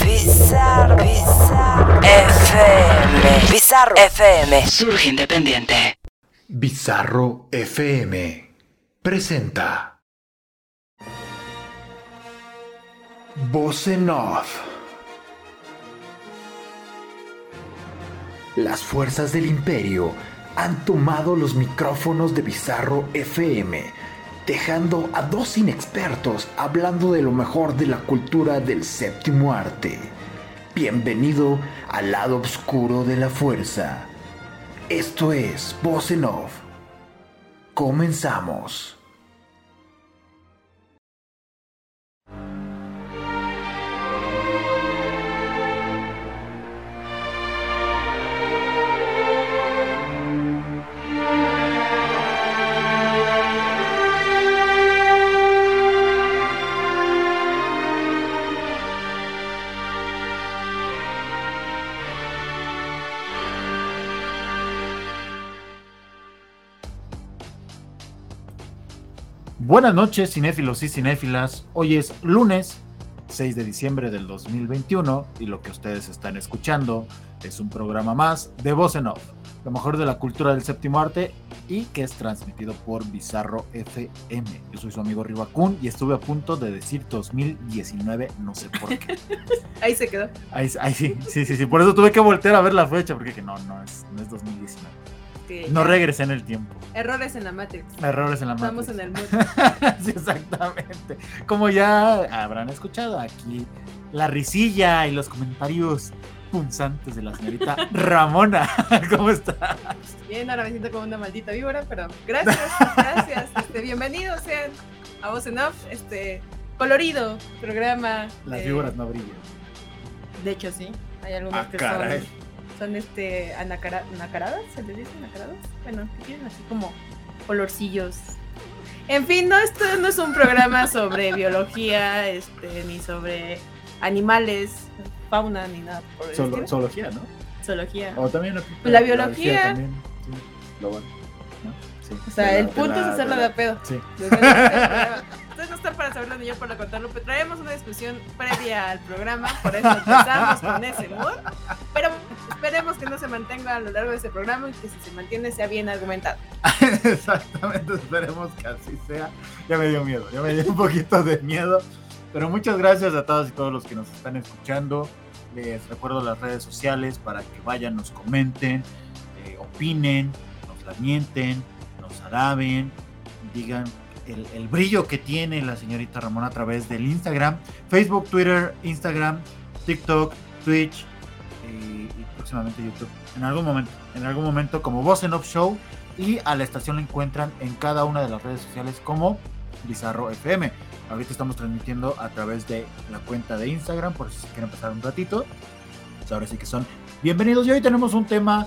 Bizarro, Bizarro FM. Bizarro FM. Surge independiente. Bizarro FM presenta Voz en Off. Las fuerzas del imperio han tomado los micrófonos de Bizarro FM, dejando a dos inexpertos hablando de lo mejor de la cultura del séptimo arte. Bienvenido al lado oscuro de la fuerza. Esto es Voz Off. Comenzamos. Buenas noches, cinéfilos y cinéfilas. Hoy es lunes 6 de diciembre del 2021 y lo que ustedes están escuchando es un programa más de Voz en Off, lo mejor de la cultura del séptimo arte y que es transmitido por Bizarro FM. Yo soy su amigo Ribacun y estuve a punto de decir 2019, no sé por qué. Ahí se quedó. Ahí, ahí sí, sí, sí, sí, por eso tuve que voltear a ver la fecha porque dije, no, no es, no es 2019. No regresé en el tiempo. Errores en la Matrix. Errores en la Estamos Matrix. en el sí, exactamente. Como ya habrán escuchado aquí, la risilla y los comentarios punzantes de la señorita Ramona. ¿Cómo estás? Bien, ahora me siento como una maldita víbora, pero gracias, gracias. Este, bienvenidos sean a Voz en Off, este colorido programa. Las eh, víboras no brillan. De hecho, sí. Hay algunos Ah, que caray. son, son este anacara- anacaradas, ¿se les dice anacaradas? Bueno, que tienen así como colorcillos. En fin, no, esto no es un programa sobre biología, este, ni sobre animales, fauna, ni nada por el estilo. zoología, ¿no? Zoología. O también La biología. también, sí, lo bueno, ¿no? Sí. O sea, la- el punto la- es hacerlo de la- pedo. Sí. Están para saberlo ni yo para contarlo, pero traemos una discusión previa al programa, por eso empezamos con ese mood. Pero esperemos que no se mantenga a lo largo de ese programa y que si se mantiene sea bien argumentado. Exactamente, esperemos que así sea. Ya me dio miedo, ya me dio un poquito de miedo. Pero muchas gracias a todos y todos los que nos están escuchando. Les recuerdo las redes sociales para que vayan, nos comenten, eh, opinen, nos lamenten, nos alaben, digan el, brillo que tiene la señorita Ramón a través del Instagram, Facebook, Twitter, Instagram, TikTok, Twitch y, y próximamente YouTube. En algún momento, en algún momento como Voz en Off Show y a la estación la encuentran en cada una de las redes sociales como Bizarro FM. Ahorita estamos transmitiendo a través de la cuenta de Instagram, por si se quieren pasar un ratito. Pues ahora sí que son bienvenidos. Y hoy tenemos un tema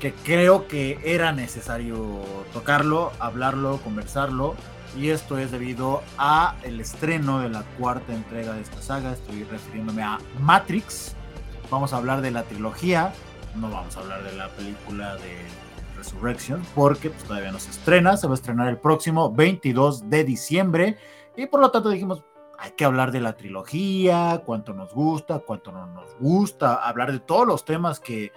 que creo que era necesario tocarlo, hablarlo, conversarlo. Y esto es debido a el estreno de la cuarta entrega de esta saga. Estoy refiriéndome a Matrix. Vamos a hablar de la trilogía. No vamos a hablar de la película de Resurrection porque pues, todavía no se estrena. Se va a estrenar el próximo 22 de diciembre. Y por lo tanto dijimos, hay que hablar de la trilogía, cuánto nos gusta, cuánto no nos gusta, hablar de todos los temas que,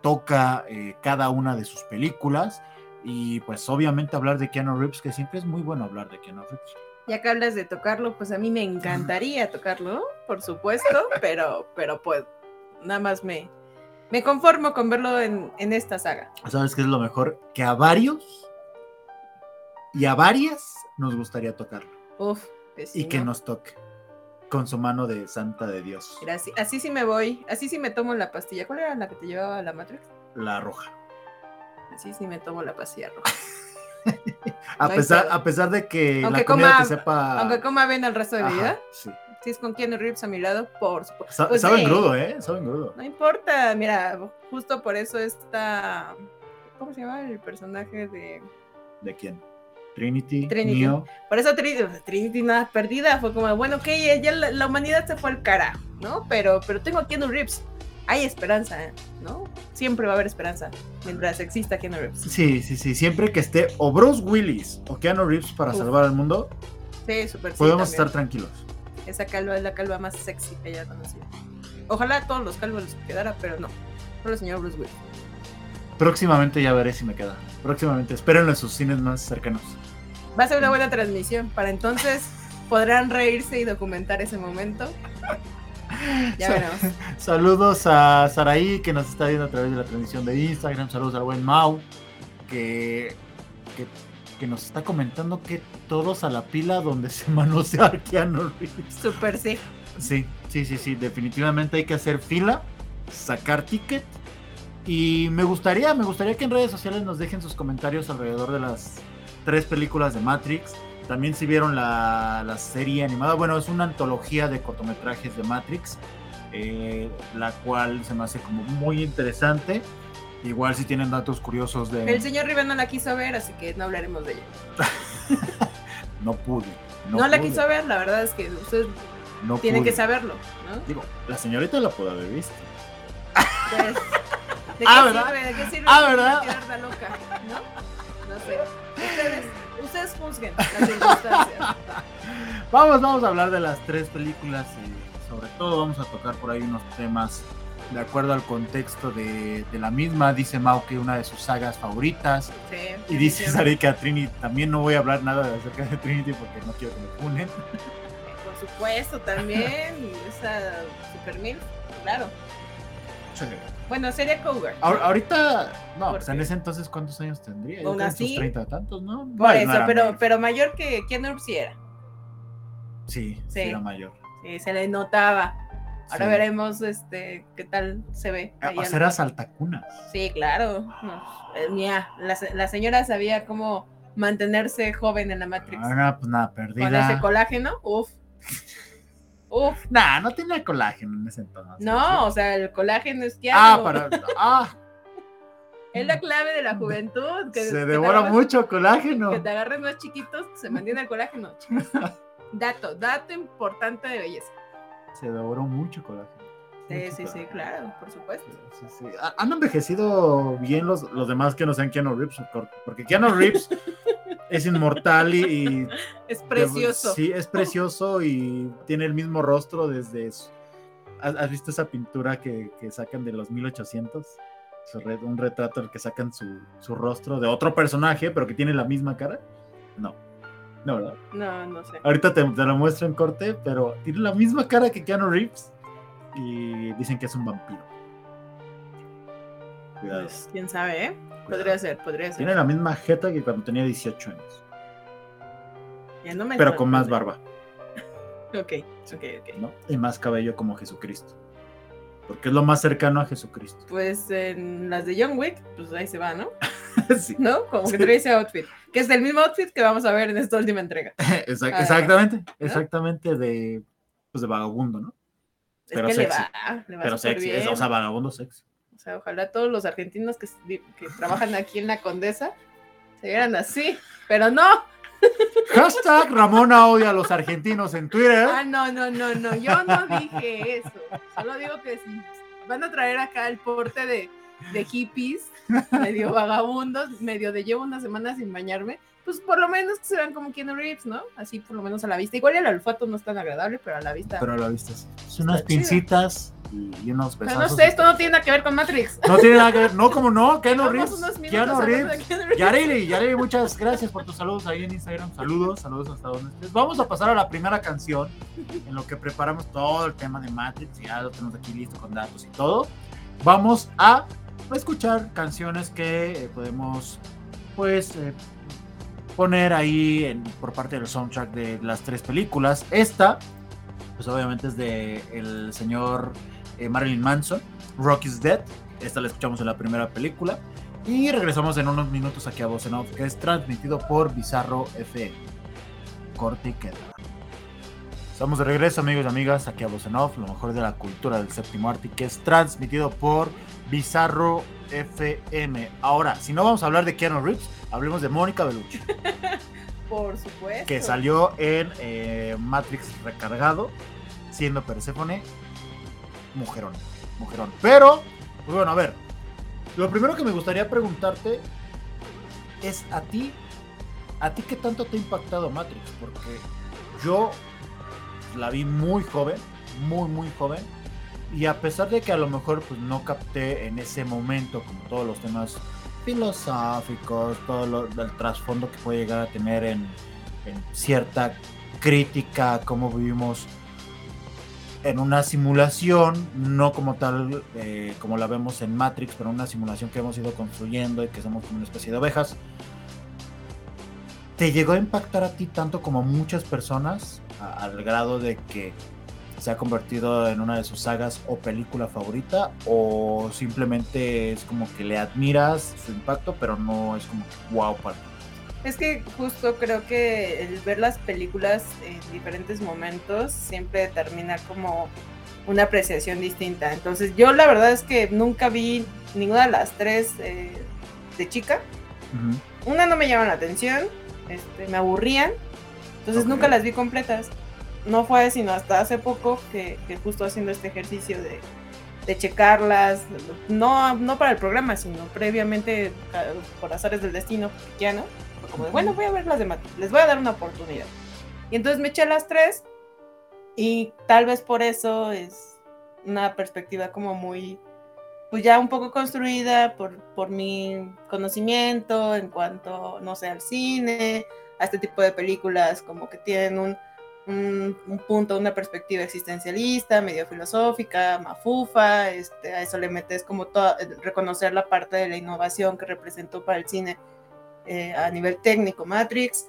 toca eh, cada una de sus películas. Y pues obviamente hablar de Keanu Reeves, que siempre es muy bueno hablar de Keanu Reeves. Ya que hablas de tocarlo, pues a mí me encantaría tocarlo, por supuesto, pero, pero pues nada más me, me conformo con verlo en, en esta saga. ¿Sabes qué es lo mejor? Que a varios y a varias nos gustaría tocarlo. Uf, que sí, y que ¿no? nos toque con su mano de santa de Dios, Mira, así, así sí me voy, así sí me tomo la pastilla. ¿Cuál era la que te llevaba a la Matrix? la roja. Así sí me tomo la pastilla roja. A, No pesar, a pesar de que Aunque la comida coma- te sepa... Aunque coma bien el resto de mi vida, sí. si es con Keanu Reeves a mi lado, por supuesto. Pues saben ¿eh? Saben grudo. No importa, mira, justo por eso está. ¿Cómo se llama el personaje de.? ¿De quién? Trinity, Trinity. Neo. Por eso Trinity, Trinity nada perdida. Fue como, bueno, ok, ya la, la humanidad se fue al cara, ¿no? Pero, pero tengo a Keanu Reeves. Hay esperanza, ¿no? Siempre va a haber esperanza mientras exista Keanu Reeves. Sí, sí, sí. Siempre que esté o Bruce Willis o Keanu Reeves para Uf. salvar al mundo, Sí, súper sí, podemos estar tranquilos. Esa calva es la calva más sexy que haya conocido. Ojalá todos los calvos les quedara, pero no. Solo el señor Bruce Willis. Próximamente ya veré si me queda. Próximamente, espérenlo en sus cines más cercanos. Va a ser una buena transmisión. Para entonces podrán reírse y documentar ese momento. Ya veremos. Saludos a Saraí que nos está viendo a través de la transmisión de Instagram. Saludos al buen Mau que, que, que nos está comentando que todos a la pila donde se manosea Keanu Reeves. Super sí. Sí, sí, sí, sí. Definitivamente hay que hacer fila, sacar ticket. Y me gustaría, me gustaría que en redes sociales nos dejen sus comentarios alrededor de las tres películas de Matrix. También si vieron la, la serie animada, bueno, es una antología de cortometrajes de Matrix, eh, la cual se me hace como muy interesante. Igual si tienen datos curiosos de... El señor Rivera no la quiso ver, así que no hablaremos de ella. no pude. No, No, la pude, quiso ver, la verdad es que ustedes no tienen pude. que saberlo, ¿no? Digo, la señorita la puede haber visto. Pues, ¿de qué Ah, ¿verdad? sirve? ¿De qué sirve Ah, ¿verdad? loca? ¿No? No sé. Ustedes, ustedes juzguen las circunstancias. Vamos, vamos a hablar de las tres películas y sobre todo vamos a tocar por ahí unos temas de acuerdo al contexto de, de la misma. Dice Mau que una de sus sagas favoritas Sí, y dice Sari que a Trinity también no voy a hablar nada de acerca de Trinity porque no quiero que me funen. Por supuesto, también. Esa Super Milf, claro. Bueno, sería Cougar. Ahor- ahorita, no, ¿Por pues en ese entonces ¿cuántos años tendría? Yo Aún creo en sus así- 30 tantos, ¿no? Por Ay, eso, no era pero, mayor. pero mayor que Keanu Reeves sí era. Sí, sí, Sí. era mayor. Sí, se le notaba. Ahora Sí. veremos este qué tal se ve. A ahí hacer al- a saltacunas. Sí, claro. No, eh, mira, la, se- la señora sabía cómo mantenerse joven en la Matrix. Ahora, pues nada, Con ese perdida. colágeno, uf. Uf. Nah, no tenía colágeno en ese entonces. No, o sea, el colágeno es que Ah, para. Ah, es la clave de la juventud. Que, que se te devora agarres- mucho colágeno. Que te agarres más chiquitos, se mantiene el colágeno. Dato, dato importante de belleza. Se devoró mucho colágeno. Sí, sí, sí, claro, por supuesto. Sí, sí. Ha- Han envejecido bien los, los demás que no sean Keanu Reeves, por- porque Keanu Reeves es inmortal y, y- Es precioso. Sí, es precioso y tiene el mismo rostro desde su- ¿Has, has visto esa pintura que, que sacan de los 1800? Su re- un retrato en el que sacan su, su rostro de otro personaje, pero que tiene la misma cara. No. No, ¿verdad? No, no sé. Ahorita te, te lo muestro en corte, pero tiene la misma cara que Keanu Reeves y dicen que es un vampiro. Cuidado. Pues, quién sabe, ¿eh? cuidado. Podría ser, podría ser. Tiene la misma jeta que cuando tenía 18 años, Ya no me pero con más barba, Ok, ok, ok. ¿no? Y más cabello como Jesucristo. Porque es lo más cercano a Jesucristo. Pues en las de John Wick, pues ahí se va, ¿no? sí. ¿No? Como que trae ese outfit. Que es el mismo outfit que vamos a ver en esta última entrega. Exact- Ah, exactamente, exactamente de, pues de vagabundo, ¿no? Es Pero que sexy. le va, le va Pero sexy, bien. es- o sea, vagabundo sexy. O sea, ojalá todos los argentinos que, que trabajan aquí en la Condesa se vieran así. Pero no. Hashtag Ramona odia a los argentinos en Twitter. Ah, no, no, no, no. Yo no dije eso. Solo digo que si van a traer acá el porte de, de hippies, medio vagabundos, medio de llevo una semana sin bañarme, pues por lo menos que se vean como Keanu Reeves, ¿no? Así por lo menos a la vista. Igual el olfato no es tan agradable, pero a la vista. Pero lo viste así. Es unas pincitas y, y unos Pero besazos. no sé, esto no tiene nada que ver con Matrix. No tiene nada que ver. No, como no, Keanu Reeves. Keanu Reeves. Yareli, Yareli, muchas gracias por tus saludos ahí en Instagram. Saludos, saludos hasta donde estés. Vamos a pasar a la primera canción en lo que preparamos todo el tema de Matrix. Ya lo tenemos aquí listo con datos y todo. Vamos a escuchar canciones que eh, podemos, pues, eh, poner ahí por parte del soundtrack de las tres películas. Esta, pues obviamente es de el señor eh, Marilyn Manson, Rock is Dead. Esta la escuchamos en la primera película. Y regresamos en unos minutos aquí a Voz Off, que es transmitido por Bizarro FM. Corte y queda. Estamos de regreso, amigos y amigas, aquí a Voz en Off, lo mejor de la cultura del séptimo arte, que es transmitido por Bizarro FM. Ahora, si no vamos a hablar de Keanu Reeves, hablemos de Mónica Bellucci, Por supuesto. que salió en eh, Matrix Recargado, siendo Persephone mujerón, mujerón. Pero, pues bueno, a ver, lo primero que me gustaría preguntarte es a ti, a ti qué tanto te ha impactado Matrix, porque yo la vi muy joven, muy, muy joven, y a pesar de que a lo mejor pues no capté en ese momento como todos los temas filosóficos, todo lo, el trasfondo que puede llegar a tener en, cierta crítica, cómo vivimos en una simulación, no como tal, eh, como la vemos en Matrix, pero una simulación que hemos ido construyendo y que somos como una especie de ovejas. ¿Te llegó a impactar a ti tanto como a muchas personas al grado de que se ha convertido en una de sus sagas o película favorita? ¿O simplemente es como que le admiras su impacto, pero no es como que wow para ti? Es que justo creo que el ver las películas en diferentes momentos siempre determina como una apreciación distinta. Entonces yo la verdad es que nunca vi ninguna de las tres eh, de chica. Una no me llama la atención, este, me aburrían, entonces nunca las vi completas. No fue sino hasta hace poco que, que justo haciendo este ejercicio de, de checarlas, no, no para el programa, sino previamente por azares del destino, ya no. Fue como de, bueno, voy a ver las de Matrix, les voy a dar una oportunidad. Y entonces me eché las tres y tal vez por eso es una perspectiva como muy, pues ya un poco construida por, por mi conocimiento en cuanto, no sé, al cine, a este tipo de películas como que tienen un, un, un punto, una perspectiva existencialista, medio filosófica, mafufa, este, a eso le metes como toda, reconocer la parte de la innovación que representó para el cine eh, a nivel técnico Matrix,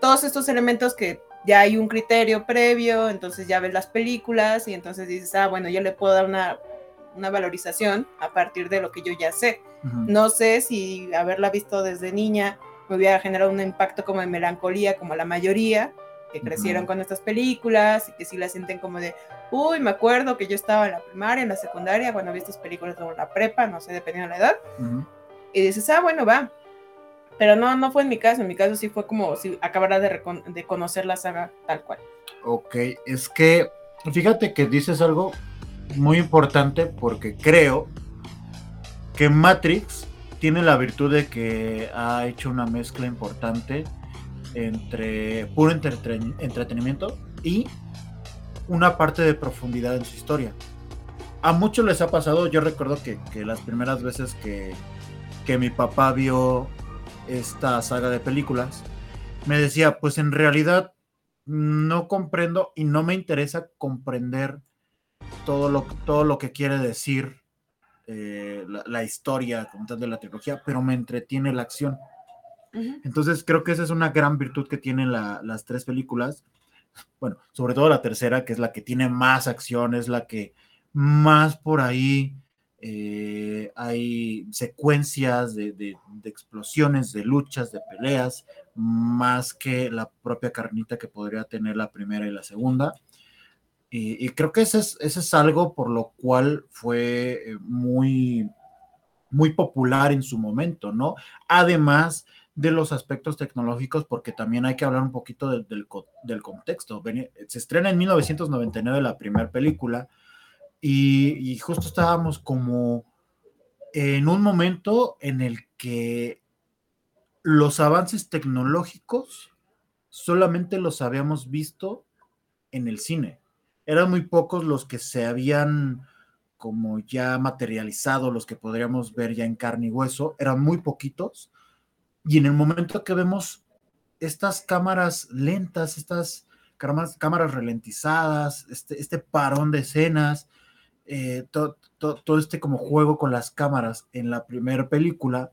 todos estos elementos que ya hay un criterio previo, entonces ya ves las películas y entonces dices, ah, bueno, yo le puedo dar una, una valorización a partir de lo que yo ya sé. Ujú. No sé si haberla visto desde niña me hubiera generado un impacto como de melancolía, como la mayoría que crecieron con estas películas y que sí la sienten como de, uy, me acuerdo que yo estaba en la primaria, en la secundaria, cuando vi estas películas o la prepa, no sé, dependiendo de la edad, y dices, ah, bueno, va. Pero no, no fue en mi caso, en mi caso sí fue como si acabara de, de conocer la saga tal cual. Ok, es que fíjate que dices algo muy importante porque creo que Matrix tiene la virtud de que ha hecho una mezcla importante entre puro entreten- entretenimiento y una parte de profundidad en su historia. A muchos les ha pasado, yo recuerdo que, que las primeras veces que, que mi papá vio esta saga de películas, me decía, pues en realidad no comprendo y no me interesa comprender todo lo, todo lo que quiere decir eh, la, la historia como tal de la trilogía, pero me entretiene la acción. Entonces creo que esa es una gran virtud que tienen la- las tres películas. Bueno, sobre todo la tercera, que es la que tiene más acción, es la que más por ahí eh, hay secuencias de, de- de explosiones, de luchas, de peleas, más que la propia carnita que podría tener la primera y la segunda. Y, y creo que ese es, ese es algo por lo cual fue eh, muy, muy popular en su momento, ¿no? Además de los aspectos tecnológicos, porque también hay que hablar un poquito del, del co- del contexto. Se estrena en 1999 la primera película y, y justo estábamos como en un momento en el que los avances tecnológicos solamente los habíamos visto en el cine. Eran muy pocos los que se habían como ya materializado, los que podríamos ver ya en carne y hueso, eran muy poquitos. Y en el momento que vemos estas cámaras lentas, estas cámaras, cámaras ralentizadas, este, este parón de escenas, eh, to- to- todo este como juego con las cámaras en la primera película,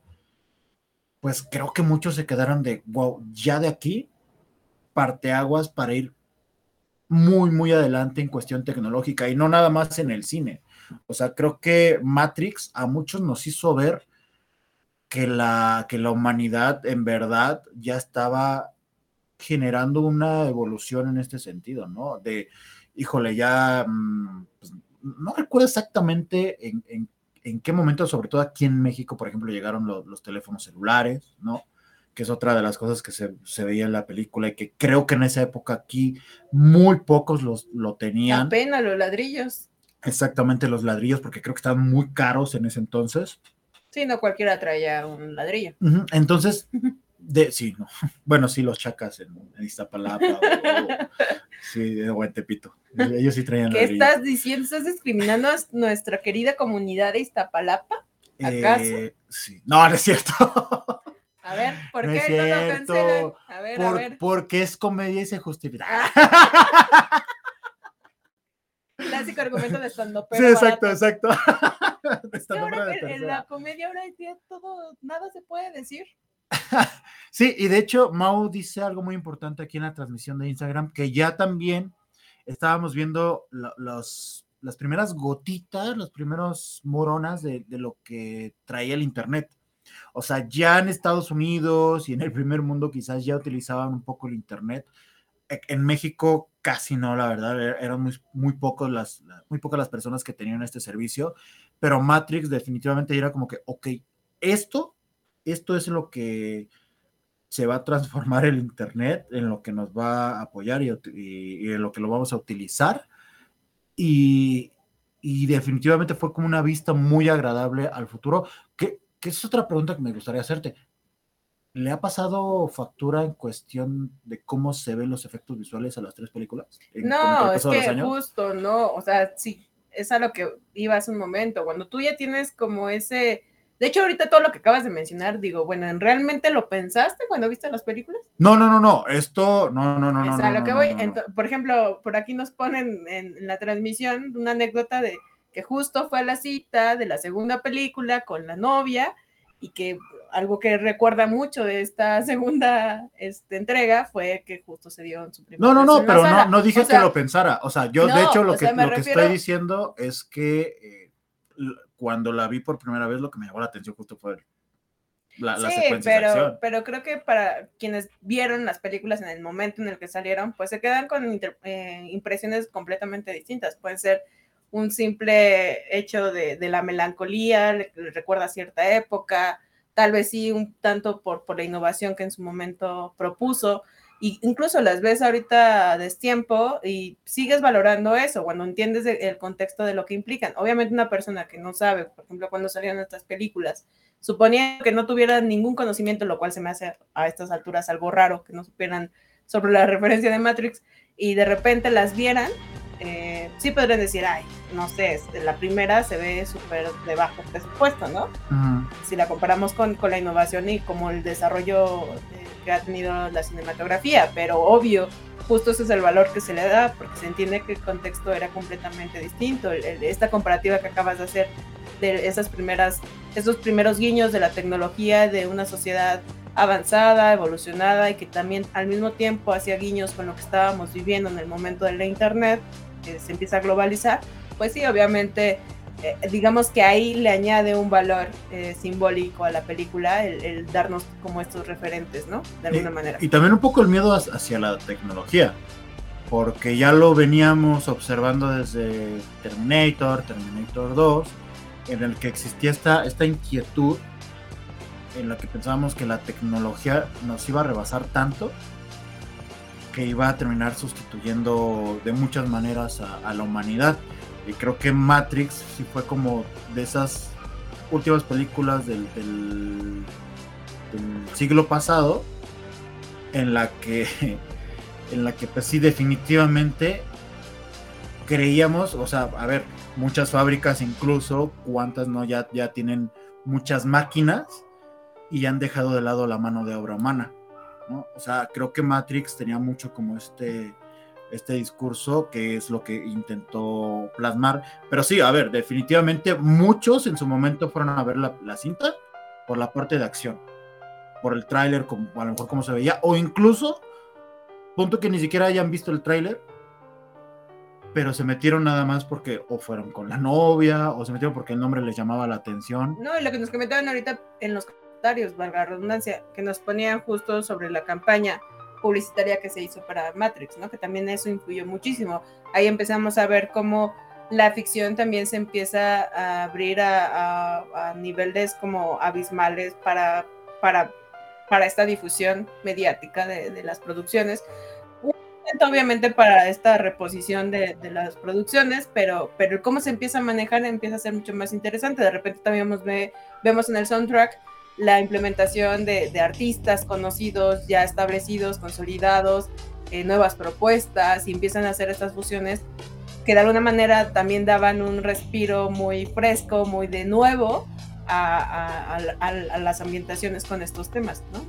pues creo que muchos se quedaron de, wow, ya de aquí, parteaguas para ir muy, muy adelante en cuestión tecnológica y no nada más en el cine. O sea, creo que Matrix a muchos nos hizo ver que la, que la humanidad en verdad ya estaba generando una evolución en este sentido, ¿no? De, híjole, ya, mm, pues, no recuerdo exactamente en, en- en qué momento, sobre todo aquí en México, por ejemplo, llegaron lo- los teléfonos celulares, ¿no? Que es otra de las cosas que se, se veía en la película y que creo que en esa época aquí muy pocos los, lo tenían. Apenas los ladrillos. Exactamente los ladrillos, porque creo que estaban muy caros en ese entonces. Sí, no cualquiera traía un ladrillo. Entonces, De, sí, no. Bueno, sí, los chacas en, en Iztapalapa o, o- sí, o en Tepito. Ellos sí traían ¿Qué ladrillo. estás diciendo? ¿Estás discriminando a nuestra querida comunidad de Iztapalapa? acaso? Eh, sí. No, no es cierto. A ver, ¿por No qué es no lo cancelan? A ver, a ver. porque es comedia y se justifica. Clásico argumento de estando sí, exacto, exacto. Esta ahora obra de en, tercera. la comedia ahora ya todo, nada se puede decir. Sí, y de hecho, Mau dice algo muy importante aquí en la transmisión de Instagram, que ya también estábamos viendo lo- los, las primeras gotitas, los primeros moronas de, de lo que traía el Internet. O sea, ya en Estados Unidos y en el primer mundo quizás ya utilizaban un poco el Internet. E- En México casi no, la verdad, er- eran muy, muy, pocos las, la- muy pocas las personas que tenían este servicio, pero Matrix definitivamente era como que, ok, esto, esto es lo que se va a transformar el Internet, en lo que nos va a apoyar y, en lo que lo vamos a utilizar. Y, y definitivamente fue como una vista muy agradable al futuro, que, que es otra pregunta que me gustaría hacerte. ¿Le ha pasado factura en cuestión de cómo se ven los efectos visuales a las tres películas? No, es que justo, no, o sea, sí, es a lo que iba hace un momento, cuando tú ya tienes como ese, de hecho ahorita todo lo que acabas de mencionar, digo, bueno, ¿realmente lo pensaste cuando viste las películas? No, no, no, no, esto, no, no, no, no. o sea, no, lo que voy, no, no. ento- por ejemplo, por aquí nos ponen en, en la transmisión una anécdota de que justo fue a la cita de la segunda película con la novia y que algo que recuerda mucho de esta segunda este, entrega fue que justo se dio en su primera No, no, no, la pero no, no dije O sea, que lo pensara. O sea, yo de hecho lo que, sea, lo que estoy diciendo es que eh, cuando la vi por primera vez, lo que me llamó la atención justo fue la, la sí, secuencia de pero, acción. pero creo que para quienes vieron las películas en el momento en el que salieron, pues se quedan con eh, impresiones completamente distintas. Puede ser un simple hecho de, de la melancolía, le, le recuerda cierta época, tal vez sí un tanto por, por la innovación que en su momento propuso. Y incluso las ves ahorita a destiempo y sigues valorando eso cuando entiendes de- el contexto de lo que implican. Obviamente una persona que no sabe, por ejemplo, cuando salieron estas películas, suponiendo que no tuvieran ningún conocimiento, lo cual se me hace a estas alturas algo raro, que no supieran sobre la referencia de Matrix y de repente las vieran, eh, sí podrían decir, ay, no sé, este, la primera se ve súper de bajo presupuesto, ¿no? Si la comparamos con, con la innovación y como el desarrollo eh, que ha tenido la cinematografía, pero obvio, justo ese es el valor que se le da, porque se entiende que el contexto era completamente distinto. Esta comparativa que acabas de hacer de esas primeras, esos primeros guiños de la tecnología de una sociedad avanzada, evolucionada y que también al mismo tiempo hacía guiños con lo que estábamos viviendo en el momento de la internet, se empieza a globalizar, pues sí, obviamente, eh, digamos que ahí le añade un valor eh, simbólico a la película, el, el darnos como estos referentes, ¿no? De alguna manera. Y también un poco el miedo hacia- hacia la tecnología, porque ya lo veníamos observando desde Terminator, Terminator 2, en el que existía esta, esta inquietud en la que pensábamos que la tecnología nos iba a rebasar tanto que iba a terminar sustituyendo de muchas maneras a, la humanidad. Y creo que Matrix sí fue como de esas últimas películas del siglo pasado en la que en la que pues sí definitivamente creíamos, o sea, a ver, muchas fábricas incluso, cuántas no ya, ya tienen muchas máquinas y han dejado de lado la mano de obra humana, O sea, creo que Matrix tenía mucho como este este discurso que es lo que intentó plasmar, pero sí, a ver, definitivamente muchos en su momento fueron a ver la, la cinta por la parte de acción, por el tráiler, como- a lo mejor cómo se veía, o incluso, punto que ni siquiera hayan visto el tráiler, pero se metieron nada más porque o fueron con la novia, o se metieron porque el nombre les llamaba la atención. No, y lo que nos comentaban ahorita en los valga la redundancia, que nos ponían justo sobre la campaña publicitaria que se hizo para Matrix, ¿no? Que también eso influyó muchísimo. Ahí empezamos a ver cómo la ficción también se empieza a abrir a, a- a niveles como abismales para, para, para esta difusión mediática de, de las producciones. Obviamente para esta reposición de, de las producciones, pero, pero cómo se empieza a manejar empieza a ser mucho más interesante. De repente también vemos, ve- vemos en el soundtrack la implementación de, artistas conocidos, ya establecidos, consolidados, eh, nuevas propuestas y empiezan a hacer estas fusiones que de alguna manera también daban un respiro muy fresco, muy de nuevo a, las ambientaciones con estos temas, ¿no?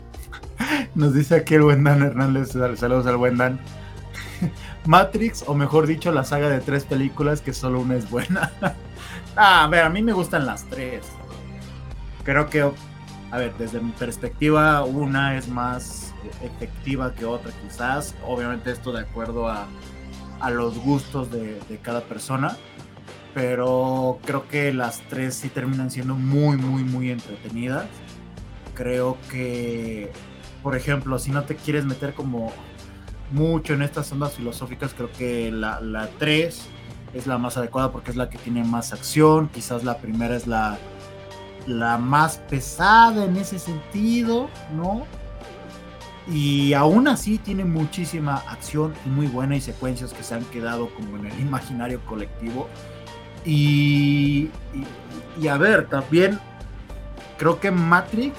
Nos dice aquí el buen Dan Hernández, saludos al buen Dan. Matrix, o mejor dicho, la saga de tres películas que solo una es buena. ah, a ver, a mí me gustan las tres. Creo que, a ver, desde mi perspectiva, una es más efectiva que otra quizás. Obviamente esto de acuerdo a, a los gustos de, cada persona. Pero creo que las tres sí terminan siendo muy, muy, muy entretenidas. Creo que, por ejemplo, si no te quieres meter como mucho en estas ondas filosóficas, creo que la, la 3 es la más adecuada porque es la que tiene más acción. Quizás la primera es la, la más pesada en ese sentido, ¿no? Y aún así tiene muchísima acción y muy buena y secuencias que se han quedado como en el imaginario colectivo. Y, a ver, también creo que Matrix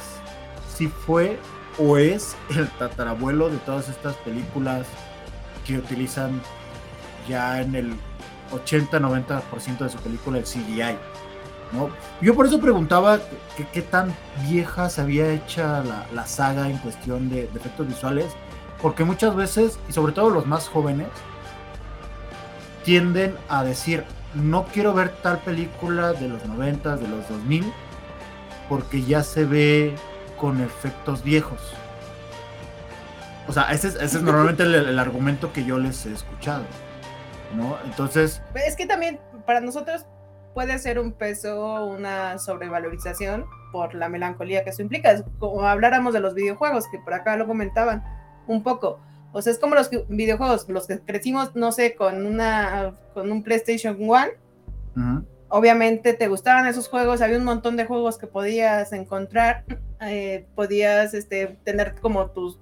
sí fue o es el tatarabuelo de todas estas películas que utilizan ya en el 80-90% de su película el CGI. Yo por eso preguntaba qué tan vieja se había hecha la, saga en cuestión de, efectos visuales, porque muchas veces, y sobre todo los más jóvenes, tienden a decir, no quiero ver tal película de los 90, de los 2000, porque ya se ve con efectos viejos. O sea, ese es, normalmente el, el, argumento que yo les he escuchado, ¿no? Entonces... Es que también para nosotros puede ser un peso, una sobrevalorización por la melancolía que eso implica. como habláramos de los videojuegos, que por acá lo comentaban un poco. O sea, es como los videojuegos, los que crecimos, no sé, con una con un PlayStation One. Obviamente te gustaban esos juegos, había un montón de juegos que podías encontrar, eh, podías este, tener como tus,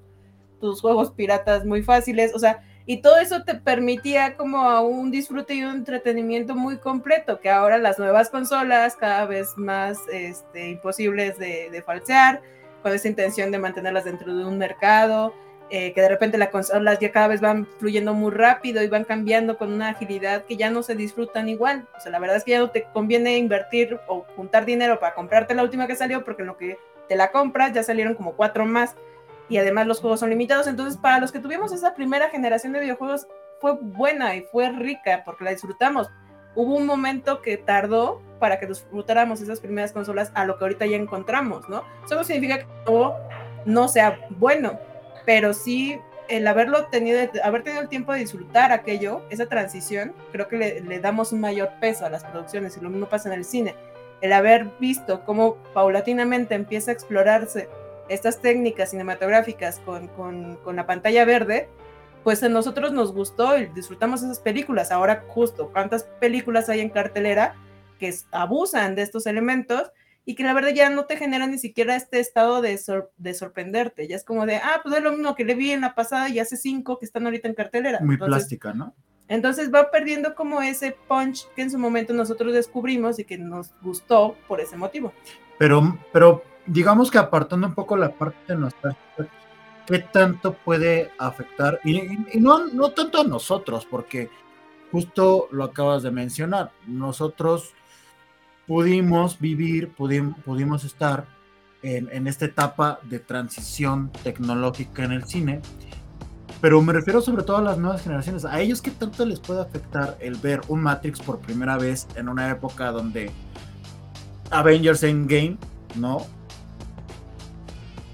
tus juegos piratas muy fáciles, o sea, y todo eso te permitía como un disfrute y un entretenimiento muy completo, que ahora las nuevas consolas cada vez más este, imposibles de, falsear, con esa intención de mantenerlas dentro de un mercado, eh, que de repente las consolas ya cada vez van fluyendo muy rápido y van cambiando con una agilidad que ya no se disfrutan igual. O sea, la verdad es que ya no te conviene invertir o juntar dinero para comprarte la última que salió, porque en lo que te la compras ya salieron como cuatro más y además los juegos son limitados. Entonces, para los que tuvimos esa primera generación de videojuegos, fue buena y fue rica porque la disfrutamos. Hubo un momento que tardó para que disfrutáramos esas primeras consolas a lo que ahorita ya encontramos, ¿no? Eso no significa que no, no sea bueno, pero sí el haberlo tenido, haber tenido el tiempo de disfrutar aquello, esa transición, creo que le, le damos un mayor peso a las producciones y lo mismo pasa en el cine. El haber visto cómo paulatinamente empieza a explorarse estas técnicas cinematográficas con, con, la pantalla verde, pues a nosotros nos gustó y disfrutamos esas películas. Ahora justo, ¿cuántas películas hay en cartelera que abusan de estos elementos y que la verdad ya no te generan ni siquiera este estado de, de sorprenderte? Ya es como de, ah, pues es lo mismo que le vi en la pasada y hace cinco que están ahorita en cartelera. Muy plástica, ¿no? Entonces va perdiendo como ese punch que en su momento nosotros descubrimos y que nos gustó por ese motivo. Pero, pero digamos que apartando un poco la parte nuestra ¿qué tanto puede afectar? Y, no, no tanto a nosotros, porque justo lo acabas de mencionar, nosotros pudimos vivir, pudimos, estar en, en, esta etapa de transición tecnológica en el cine, pero me refiero sobre todo a las nuevas generaciones, a ellos qué tanto les puede afectar el ver un Matrix por primera vez en una época donde Avengers Endgame, ¿no?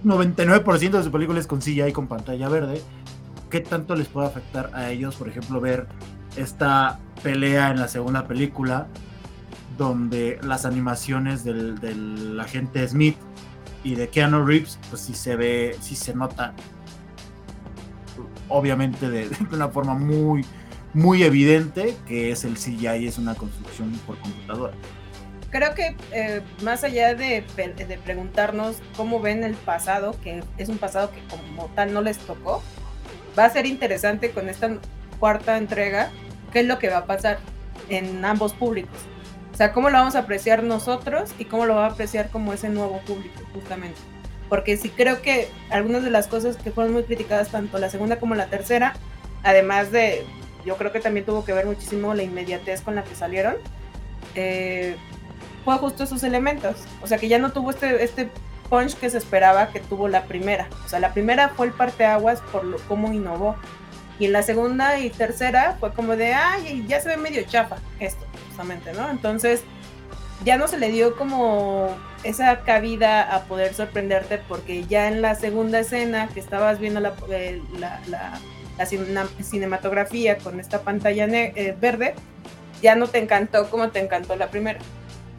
99% de su película es con CGI con pantalla verde. ¿Qué tanto les puede afectar a ellos, por ejemplo, ver esta pelea en la segunda película, donde las animaciones del, agente Smith y de Keanu Reeves, pues sí se ve, sí se nota, obviamente de, de una forma muy, muy evidente que es el CGI, es una construcción por computadora creo que eh, más allá de, preguntarnos cómo ven el pasado, que es un pasado que como tal no les tocó, va a ser interesante con esta cuarta entrega qué es lo que va a pasar en ambos públicos. sea, cómo lo vamos a apreciar nosotros y cómo lo va a apreciar como ese nuevo público, justamente. Porque sí creo que algunas de las cosas que fueron muy criticadas, tanto la segunda como la tercera, además de, yo creo que también tuvo que ver muchísimo la inmediatez con la que salieron, eh, fue justo esos elementos. O sea, que ya no tuvo este, este punch que se esperaba que tuvo la primera. O sea, la primera fue el parteaguas por lo, cómo innovó. Y en la segunda y tercera fue como de, ay, ya se ve medio chafa esto, justamente, ¿no? Entonces, ya no se le dio como esa cabida a poder sorprenderte porque ya en la segunda escena que estabas viendo la, eh, cinematografía con esta pantalla eh, verde, ya no te encantó como te encantó la primera.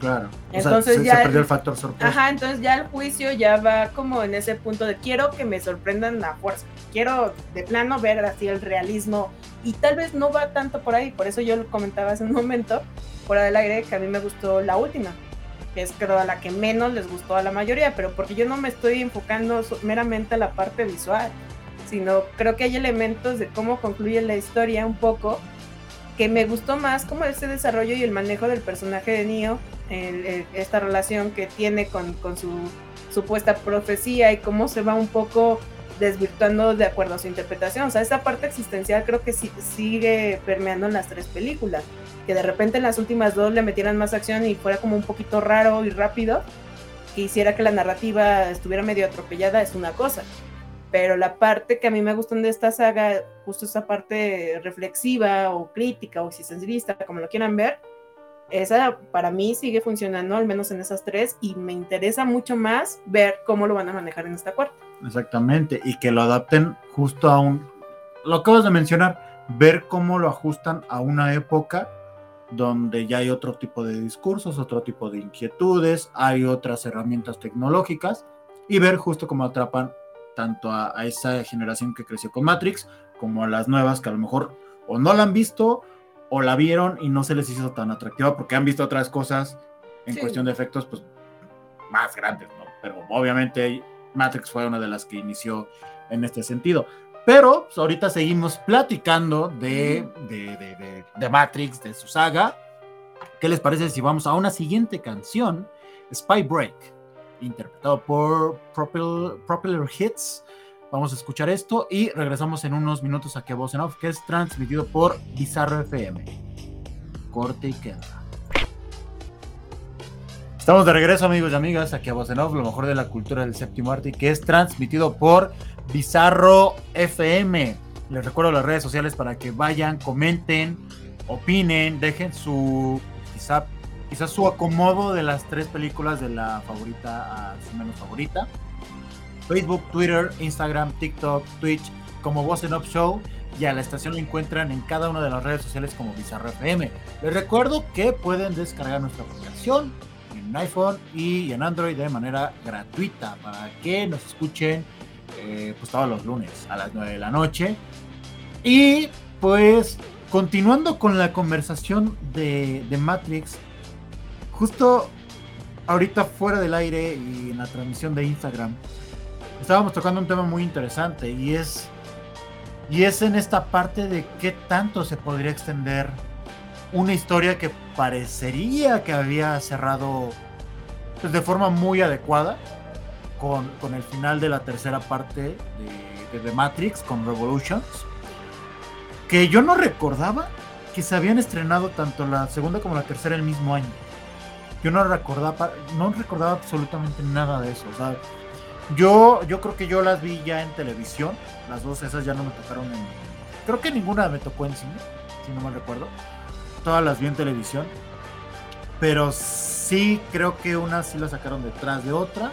Claro. Entonces ya. Se perdió el factor sorpresa. Ajá, entonces ya el juicio ya va como en ese punto de quiero que me sorprendan a fuerza. Quiero de plano ver así el realismo. Y tal vez no va tanto por ahí. Por eso yo lo comentaba hace un momento, fuera del aire, que a mí me gustó la última. Que es creo a la que menos les gustó a la mayoría. Pero porque yo no me estoy enfocando meramente a la parte visual. Sino creo que hay elementos de cómo concluye la historia un poco que me gustó más como ese desarrollo y el manejo del personaje de Neo, esta relación que tiene con, con, su supuesta profecía y cómo se va un poco desvirtuando de acuerdo a su interpretación. O sea, esa parte existencial creo que sí, sigue permeando en las tres películas. Que de repente en las últimas dos le metieran más acción y fuera como un poquito raro y rápido, que hiciera que la narrativa estuviera medio atropellada, es una cosa pero la parte que a mí me gustan de esta saga, justo esa parte reflexiva o crítica o existencialista, como lo quieran ver, esa para mí sigue funcionando, al menos en esas tres, y me interesa mucho más ver cómo lo van a manejar en esta cuarta. Exactamente, y que lo adapten justo a un, lo acabas de mencionar, ver cómo lo ajustan a una época donde ya hay otro tipo de discursos, otro tipo de inquietudes, hay otras herramientas tecnológicas, y ver justo cómo atrapan tanto a, esa generación que creció con Matrix como a las nuevas que a lo mejor o no la han visto o la vieron y no se les hizo tan atractiva porque han visto otras cosas en cuestión de efectos pues más grandes, ¿no? Pero obviamente Matrix fue una de las que inició en este sentido. Pero pues, ahorita seguimos platicando de, de, de, de, Matrix, de su saga. ¿Qué les parece si vamos a una siguiente canción? Spy Break interpretado por Propeller Hits. Vamos a escuchar esto y regresamos en unos minutos a Que Voz en Off, que es transmitido por Bizarro FM. Corte y queda. Estamos de regreso, amigos y amigas, aquí a Voz en Off, lo mejor de la cultura del séptimo arte, que es transmitido por Bizarro FM. Les recuerdo las redes sociales para que vayan, comenten, opinen, dejen su quizá quizás su acomodo de las tres películas de la favorita a su menos favorita. Facebook, Twitter, Instagram, TikTok, Twitch, como Voz en Up Show. Y a la estación la encuentran en cada una de las redes sociales como Bizarro FM. Les recuerdo que pueden descargar nuestra aplicación en iPhone y en Android de manera gratuita para que nos escuchen eh, pues todos los lunes a las 9 de la noche. Y pues continuando con la conversación de, de Matrix, justo ahorita fuera del aire y en la transmisión de Instagram, estábamos tocando un tema muy interesante y es, y es en esta parte de qué tanto se podría extender una historia que parecería que había cerrado pues, de forma muy adecuada con, con, el final de la tercera parte de, de The Matrix, con Revolutions, que yo no recordaba que se habían estrenado tanto la segunda como la tercera el mismo año yo no recordaba, no recordaba absolutamente nada de eso. Yo, yo creo que yo las vi ya en televisión. Las dos esas ya no me tocaron en. Creo que ninguna me tocó en cine, si no mal recuerdo. Todas las vi en televisión. Pero sí creo que una sí la sacaron detrás de otra.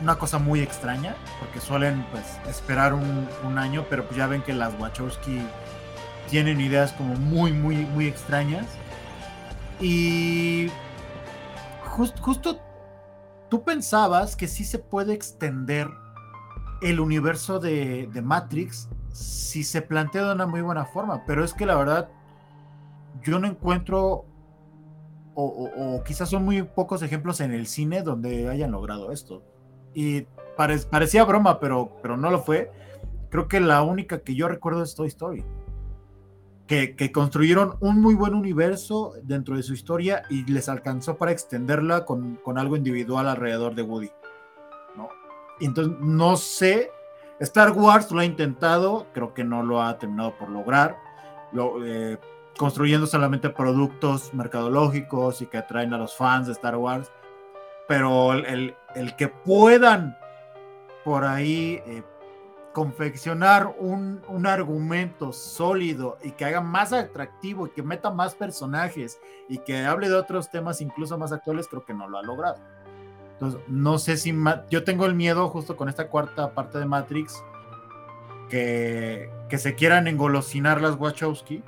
Una cosa muy extraña, porque suelen pues esperar un, un año, pero pues ya ven que las Wachowski tienen ideas como muy, muy, muy extrañas. Y justo tú pensabas que sí se puede extender el universo de, Matrix si se plantea de una muy buena forma, pero es que la verdad yo no encuentro o, quizás son muy pocos ejemplos en el cine donde hayan logrado esto. Y parecía broma, pero, pero no lo fue. Creo que la única que yo recuerdo es Toy Story. Que, construyeron un muy buen universo dentro de su historia y les alcanzó para extenderla con, algo individual alrededor de Woody. ¿no? Entonces no sé, Star Wars lo ha intentado, creo que no lo ha terminado por lograr, lo, eh, construyendo solamente productos mercadológicos y que atraen a los fans de Star Wars, pero el que puedan por ahí eh, confeccionar un, un, argumento sólido y que haga más atractivo y que meta más personajes y que hable de otros temas incluso más actuales, creo que no lo ha logrado. Entonces, no sé si yo tengo el miedo justo con esta cuarta parte de Matrix que, que se quieran engolosinar las Wachowski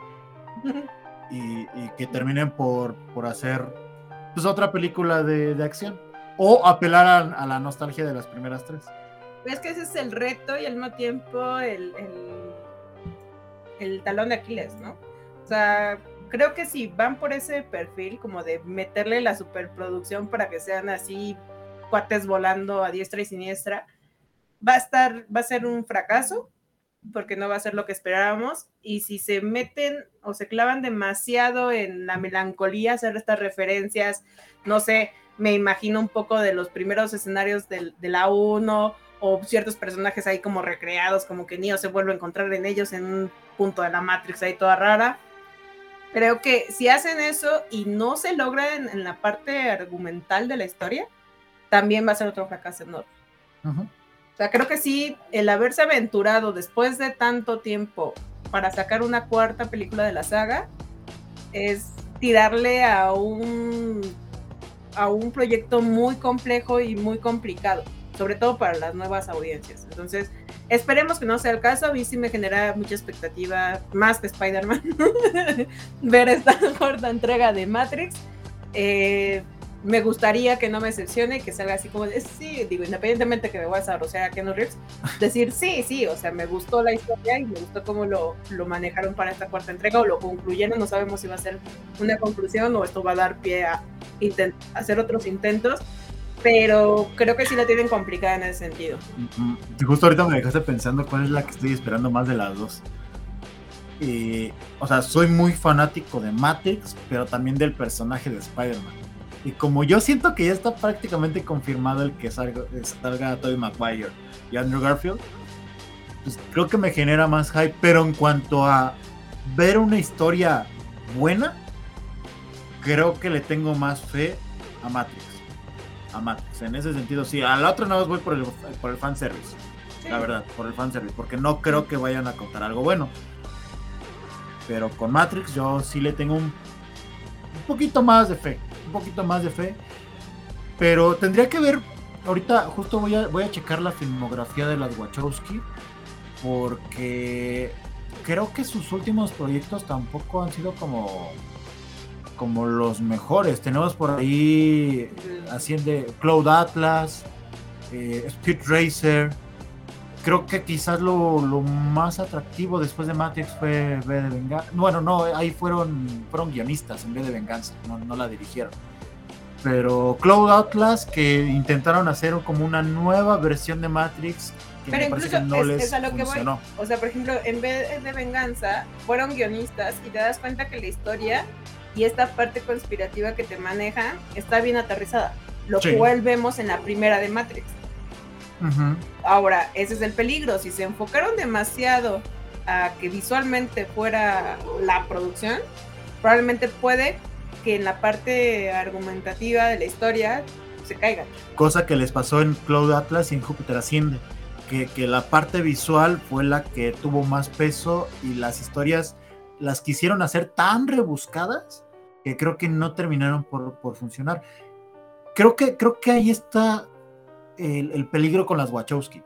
y, y, que terminen por, por hacer pues, otra película de, de acción o apelar a, a la nostalgia de las primeras tres es que ese es el reto y al mismo tiempo el, el, el, talón de Aquiles, ¿no? O sea, creo que si van por ese perfil, como de meterle la superproducción para que sean así cuates volando a diestra y siniestra, va a estar, va a ser un fracaso, porque no va a ser lo que esperábamos. Y si se meten o se clavan demasiado en la melancolía, hacer estas referencias, no sé, me imagino un poco de los primeros escenarios de, la 1 o ciertos personajes ahí como recreados, como que Neo se vuelve a encontrar en ellos en un punto de la Matrix ahí toda rara. Creo que si hacen eso y no se logra en, en la parte argumental de la historia, también va a ser otro fracaso enorme. Uh -huh. O sea, creo que sí, el haberse aventurado después de tanto tiempo para sacar una cuarta película de la saga es tirarle a un a un proyecto muy complejo y muy complicado sobre todo para las nuevas audiencias. Entonces, esperemos que no sea el caso. A mí sí me genera mucha expectativa, más que Spider-Man, ver esta cuarta entrega de Matrix. Eh, me gustaría que no me decepcione, que salga así como de, sí, digo, independientemente que me voy a desarrollar a Keanu Reeves, decir sí, sí, o sea, me gustó la historia y me gustó cómo lo, lo manejaron para esta cuarta entrega o lo concluyeron, no sabemos si va a ser una conclusión o esto va a dar pie a hacer otros intentos, pero creo que sí la tienen complicada en ese sentido. Y justo ahorita me dejaste pensando cuál es la que estoy esperando más de las dos. Y, o sea, soy muy fanático de Matrix, pero también del personaje de Spider-Man. Y como yo siento que ya está prácticamente confirmado el que salga, salga Tobey Maguire y Andrew Garfield, pues creo que me genera más hype, pero en cuanto a ver una historia buena, creo que le tengo más fe a Matrix a Matrix. En ese sentido, sí. A la otra nada más voy por el, por el fanservice. Sí. La verdad, por el fanservice. Porque no creo que vayan a contar algo bueno. Pero con Matrix yo sí le tengo un, un poquito más de fe. Un poquito más de fe. Pero tendría que ver. Ahorita justo voy a, voy a checar la filmografía de las Wachowski. Porque creo que sus últimos proyectos tampoco han sido como como los mejores. Tenemos por ahí haciendo Cloud Atlas, eh, Speed Racer. Creo que quizás lo, lo, más atractivo después de Matrix fue V de Venganza. Bueno, no, ahí fueron, fueron guionistas en vez de Venganza, no, no la dirigieron. Pero Cloud Atlas, que intentaron hacer como una nueva versión de Matrix pero incluso no es, es a lo funcionó. que voy. O sea, por ejemplo, en vez de venganza, fueron guionistas y te das cuenta que la historia y esta parte conspirativa que te maneja está bien aterrizada, lo Sí. cual vemos en la primera de Matrix. Ahora, ese es el peligro, si se enfocaron demasiado a que visualmente fuera la producción, probablemente puede que en la parte argumentativa de la historia se caigan. Cosa que les pasó en Cloud Atlas y en Júpiter Asciende. Que, que la parte visual fue la que tuvo más peso y las historias las quisieron hacer tan rebuscadas que creo que no terminaron por, por funcionar. Creo que, creo que ahí está el, el peligro con las Wachowski.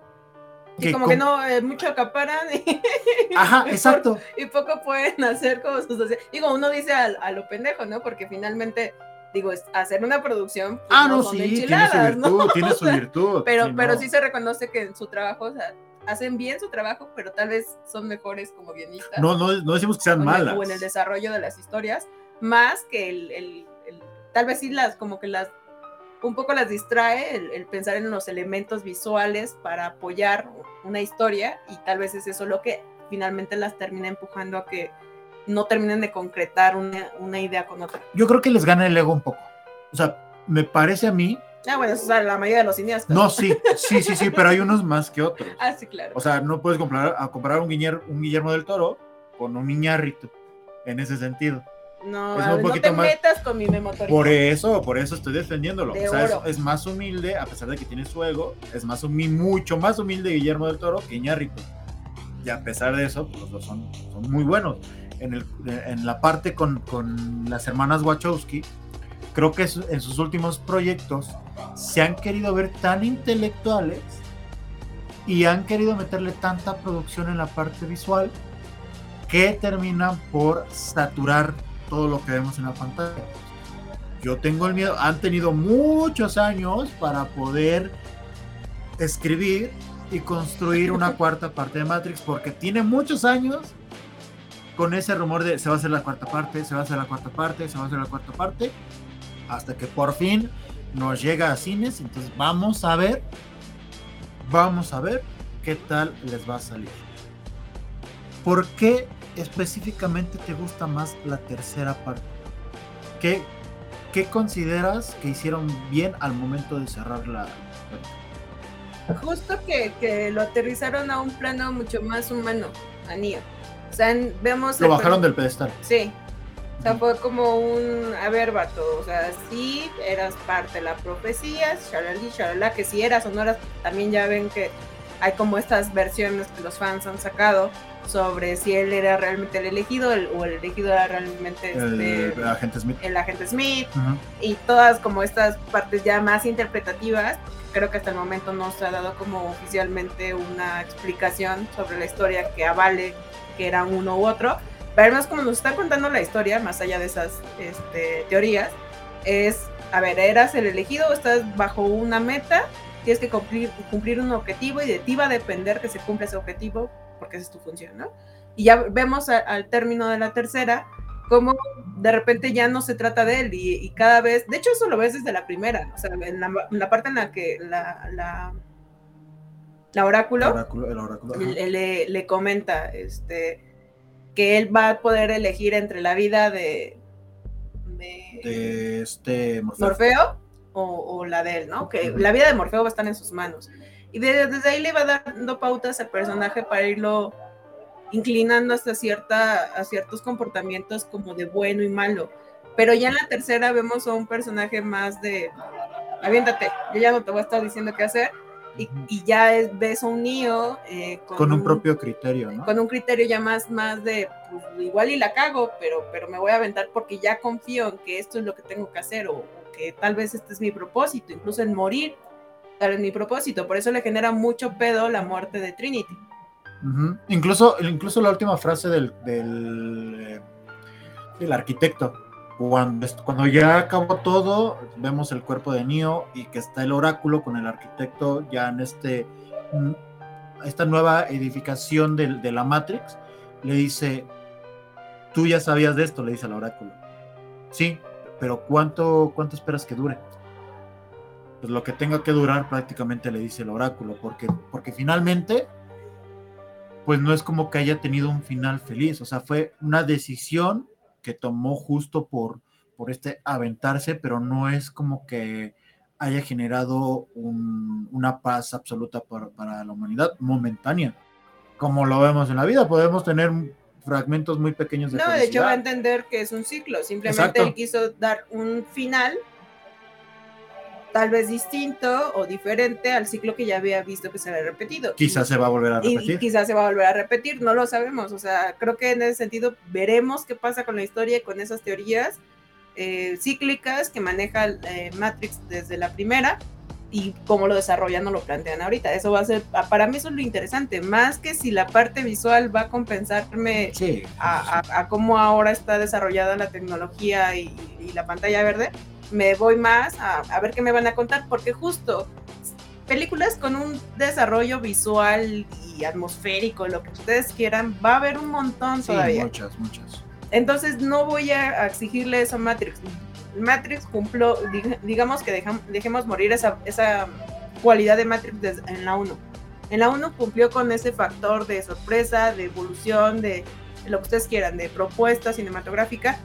Y como con- que no, eh, mucho acaparan y, Ajá, exacto. y poco pueden hacer como sus... Digo, uno dice a, a lo pendejo, ¿no? Porque finalmente, digo, hacer una producción... pues, Ah, no, son sí, tiene su enchiladas, ¿no? virtud, tiene su virtud. Pero, sí, pero no. sí se reconoce que en su trabajo, o sea, hacen bien su trabajo, pero tal vez son mejores como guionistas. No, no, no decimos que sean o malas. o en el desarrollo de las historias, más que el, el- el- tal vez sí las, como que las, un poco las distrae el, el pensar en los elementos visuales para apoyar una historia y tal vez es eso lo que finalmente las termina empujando a que no terminen de concretar una, una idea con otra. Yo creo que les gana el ego un poco. O sea, me parece a mí. Ah, bueno, eso es la mayoría de los cineastas. No, sí, sí, sí, sí, pero hay unos más que otros. Ah, sí, claro. O sea, no puedes comparar, a comparar un, Guillermo, un Guillermo del Toro con un Iñárritu en ese sentido. no, es un no te más- metas con mi. Por eso, por eso estoy defendiéndolo. De o sea, es, es más humilde, a pesar de que tiene su ego, es más humi- mucho más humilde Guillermo del Toro que Iñárritu. Y a pesar de eso, pues los dos son, son muy buenos. En, el, en la parte con, con las hermanas Wachowski, creo que en sus últimos proyectos se han querido ver tan intelectuales y han querido meterle tanta producción en la parte visual que terminan por saturar todo lo que vemos en la pantalla. Yo tengo el miedo, han tenido muchos años para poder escribir y construir una cuarta parte de Matrix porque tiene muchos años con ese rumor de se va a hacer la cuarta parte, se va a hacer la cuarta parte, se va a hacer la cuarta parte, hasta que por fin nos llega a cines, entonces vamos a ver, vamos a ver qué tal les va a salir. ¿Por qué específicamente te gusta más la tercera parte? ¿Qué, qué consideras que hicieron bien al momento de cerrar la... Justo que, que lo aterrizaron a un plano mucho más humano, a Neo. O sea, vemos... Lo bajaron del pedestal. Sí. O sea, fue como un, a ver, vato, o sea, sí, eras parte de la profecía, shalali, shalala, que si eras o no eras, también ya ven que hay como estas versiones que los fans han sacado sobre si él era realmente el elegido el- o el elegido era realmente este, El agente Smith. el agente Smith y todas como estas partes ya más interpretativas. Creo que hasta el momento no se ha dado como oficialmente una explicación sobre la historia que avale que era uno u otro. Pero además como nos están contando la historia, más allá de esas este, teorías, es, a ver, eras el elegido, estás bajo una meta, tienes que cumplir, cumplir un objetivo y de ti va a depender que se cumpla ese objetivo, porque esa es tu función, ¿no? Y ya vemos a- al término de la tercera cómo de repente ya no se trata de él y, y cada vez, de hecho eso lo ves desde la primera, o sea, en la, en la parte en la que la, la, la oráculo, El oráculo, el oráculo, le, le- le comenta este, que él va a poder elegir entre la vida de, de de este Morfeo. Morfeo o, o la de él, ¿no? Que la vida de Morfeo va a estar en sus manos. Y de- desde ahí le va dando pautas al personaje para irlo inclinando hasta cierta, a ciertos comportamientos como de bueno y malo. Pero ya en la tercera vemos a un personaje más de, aviéntate, yo ya no te voy a estar diciendo qué hacer. Y, ya es- ves un niño eh, Con un propio criterio, ¿no? con un criterio ya más, más de, pues, igual y la cago, pero, pero me voy a aventar porque ya confío en que esto es lo que tengo que hacer o, o que tal vez este es mi propósito, incluso el morir tal vez mi propósito. Por eso le genera mucho pedo la muerte de Trinity. Incluso, incluso la última frase del, del, eh, del arquitecto. Cuando, ya acabó todo, vemos el cuerpo de Neo y que está el oráculo con el arquitecto ya en este mm, esta nueva edificación de, la Matrix. Le dice, tú ya sabías de esto, le dice al oráculo. Sí, pero ¿cuánto, cuánto esperas que dure? Pues lo que tenga que durar prácticamente le dice el oráculo, porque, porque finalmente pues no es como que haya tenido un final feliz, o sea, fue una decisión que tomó justo por, por este aventarse, pero no es como que haya generado un- una paz absoluta para, para la humanidad momentánea, como lo vemos en la vida, podemos tener fragmentos muy pequeños de No, de hecho va a felicidad. entender que es un ciclo. Simplemente Exacto. él quiso dar un final tal vez distinto o diferente al ciclo que ya había visto que se había repetido. Quizás se va a volver a y repetir. quizás se va a volver a repetir, no lo sabemos. O sea, creo que en ese sentido veremos qué pasa con la historia y con esas teorías eh, cíclicas que maneja eh, Matrix desde la primera y cómo lo desarrollan o lo plantean ahorita. Eso va a ser, a- para mí eso es lo interesante, más que si la parte visual va a compensarme Sí, a, a- a cómo ahora está desarrollada la tecnología y, y la pantalla verde, me voy más a, a ver qué me van a contar, porque justo películas con un desarrollo visual y atmosférico, lo que ustedes quieran, va a haber un montón sí, todavía. muchas, muchas. Entonces no voy a, exigirle eso a Matrix. Matrix cumplió, dig- digamos que dejam- dejemos morir esa, esa cualidad de Matrix en la 1. En la 1 cumplió con ese factor de sorpresa, de evolución, de, lo que ustedes quieran, de propuesta cinematográfica.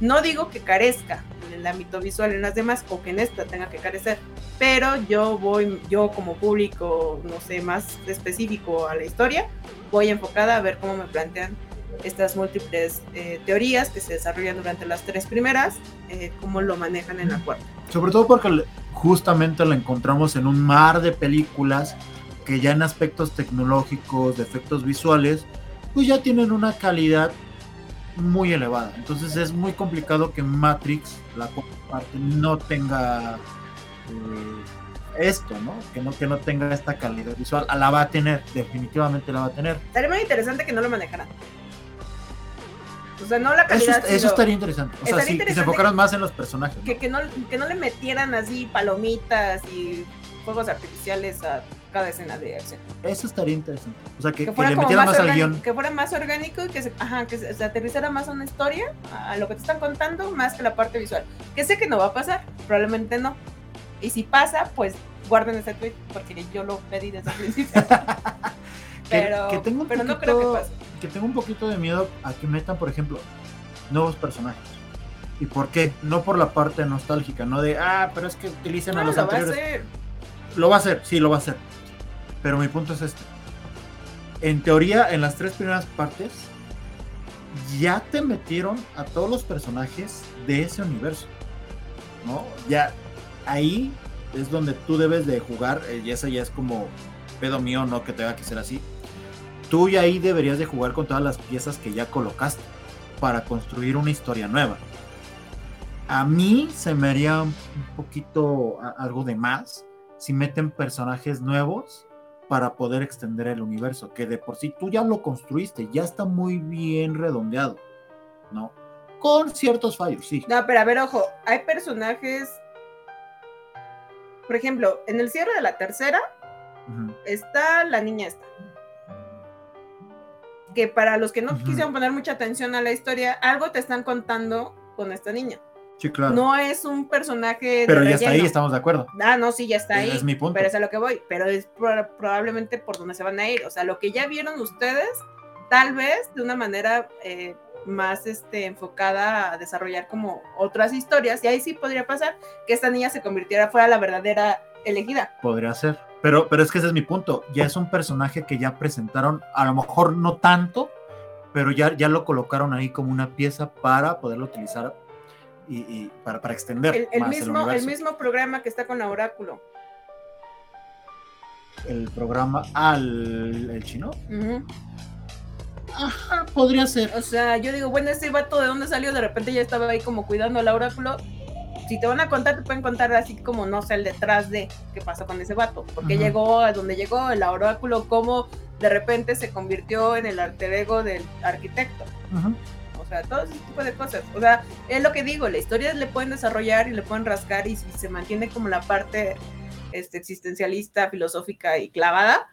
No digo que carezca en el ámbito visual en las demás o que en esta tenga que carecer, pero yo voy, yo como público, no sé, más específico a la historia, voy enfocada a ver cómo me plantean estas múltiples eh, teorías que se desarrollan durante las tres primeras, eh, cómo lo manejan en la cuarta. Sobre todo porque justamente lo encontramos en un mar de películas que ya en aspectos tecnológicos, de efectos visuales, pues ya tienen una calidad muy elevada. Entonces es muy complicado que Matrix, la parte, no tenga eh, esto, ¿no? Que, ¿no? que no tenga esta calidad visual. La va a tener, definitivamente la va a tener. Estaría muy interesante que no lo manejaran. O sea, no la calidad. Eso, eso estaría interesante. O sea, sí, que se enfocaran más en los personajes. Que, que, no, que no le metieran así palomitas y fuegos artificiales a cada escena de acción. Eso estaría interesante. O sea, que, que, le metieran más, al guion. Que fuera más orgánico y que se, ajá, que se, se, aterrizara más a una historia, a lo que te están contando, más que la parte visual. Que sé que no va a pasar, probablemente no. Y si pasa, pues guarden ese tweet porque yo lo pedí desde el principio. pero, que, tengo pero poquito, no creo que pase. Que tengo un poquito de miedo a que metan, por ejemplo, nuevos personajes. ¿Y por qué? No por la parte nostálgica, no de, ah, pero es que utilicen no, a los lo anteriores. Va a hacer. Lo va a hacer, sí, lo va a hacer. Pero mi punto es este. En teoría, en las tres primeras partes, ya te metieron a todos los personajes de ese universo. ¿No? Ya ahí es donde tú debes de jugar, eh, y eso ya es como pedo mío, no que tenga que ser así. Tú ya ahí deberías de jugar con todas las piezas que ya colocaste para construir una historia nueva. A mí se me haría un poquito algo de más si meten personajes nuevos para poder extender el universo, que de por sí tú ya lo construiste, ya está muy bien redondeado, ¿no? Con ciertos fallos, sí. No, pero a ver, ojo, hay personajes, por ejemplo, en el cierre de la tercera uh -huh. está la niña esta, que para los que no uh -huh. quisieron poner mucha atención a la historia, algo te están contando con esta niña. Sí, claro. No es un personaje. Pero ya está ahí, estamos de acuerdo. Ah, no, sí, ya está ahí. Es mi punto. Pero es a lo que voy. Pero es pro probablemente por donde se van a ir. O sea, lo que ya vieron ustedes, tal vez de una manera eh, más este, enfocada a desarrollar como otras historias. Y ahí sí podría pasar que esta niña se convirtiera fuera la verdadera elegida. Podría ser. Pero, pero es que ese es mi punto. Ya es un personaje que ya presentaron, a lo mejor no tanto, pero ya, ya lo colocaron ahí como una pieza para poderlo utilizar y, y para, para, extender el, el más mismo, el, el, mismo programa que está con la Oráculo. El programa al el chino. Uh -huh. Ajá, podría ser. O sea, yo digo, bueno, ese vato de dónde salió, de repente ya estaba ahí como cuidando al oráculo. Si te van a contar, te pueden contar así como, no sé, el detrás de qué pasó con ese vato. Porque uh -huh. llegó a donde llegó el oráculo, cómo de repente se convirtió en el alter ego del arquitecto. Uh -huh sea, todo ese tipo de cosas. O sea, es lo que digo, la historia le pueden desarrollar y le pueden rascar y si se mantiene como la parte este, existencialista, filosófica y clavada,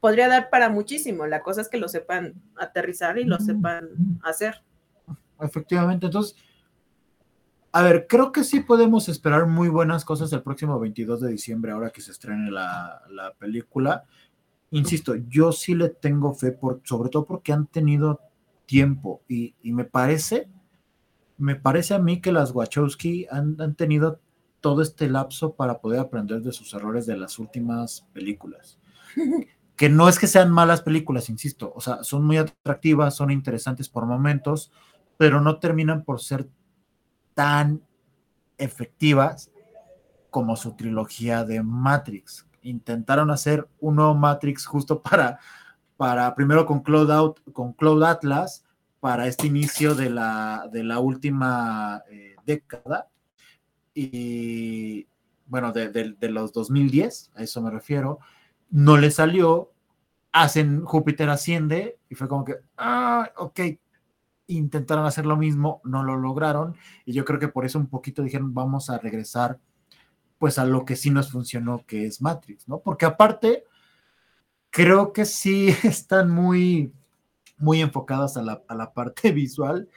podría dar para muchísimo. La cosa es que lo sepan aterrizar y lo sepan hacer. Efectivamente, entonces, a ver, creo que sí podemos esperar muy buenas cosas el próximo 22 de diciembre, ahora que se estrene la, la película. Insisto, yo sí le tengo fe, por, sobre todo porque han tenido tiempo y, y, me parece, me parece a mí que las Wachowski han, han, tenido todo este lapso para poder aprender de sus errores de las últimas películas. que no es que sean malas películas, insisto, o sea, son muy atractivas, son interesantes por momentos, pero no terminan por ser tan efectivas como su trilogía de Matrix. Intentaron hacer un nuevo Matrix justo para para primero con Cloud, Out, con Cloud Atlas para este inicio de la, de la última eh, década y bueno, de, de, de, los 2010, a eso me refiero, no le salió, hacen Júpiter asciende y fue como que, ah, ok, intentaron hacer lo mismo, no lo lograron y yo creo que por eso un poquito dijeron vamos a regresar pues a lo que sí nos funcionó, que es Matrix, ¿no? Porque aparte, creo que sí están muy, muy enfocadas a la, a la parte visual,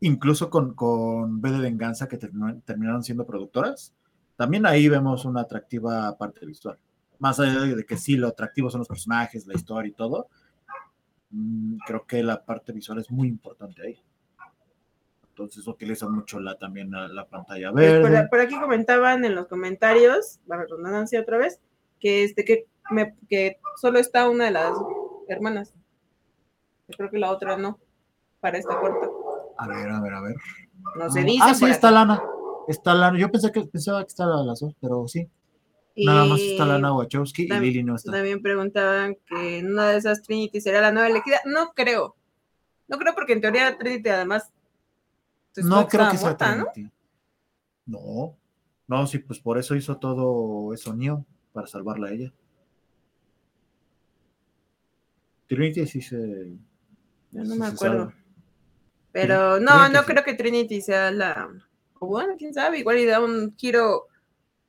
incluso con, con B de Venganza, que terminó, terminaron siendo productoras. También ahí vemos una atractiva parte visual. Más allá de que sí, lo atractivo son los personajes, la historia y todo. Mm, creo que la parte visual es muy importante ahí. Entonces utilizan mucho la, también la, la pantalla verde. por, por aquí comentaban en los comentarios, la redundancia otra vez, que este que me, que solo está una de las hermanas. Yo creo que la otra no, para esta corta. A ver, a ver, a ver. No se Ah, dice. Ah, sí, está aquí. Lana. Está Lana. Yo pensé que pensaba que estaba las dos, pero sí. Nada más está Y Lana Wachowski y Lily no está. También preguntaban que una de esas Trinity sería la nueva elegida. No creo. No creo porque en teoría Trinity además. se supone No creo que sea muerta, ¿no? Trinity. No. No, sí, pues por eso hizo todo eso Neo, para salvarla a ella. Trinity sí se. No sí me acuerdo. Pero Sí, no, no sí. creo que Trinity sea la. O bueno, quién sabe, igual y da un giro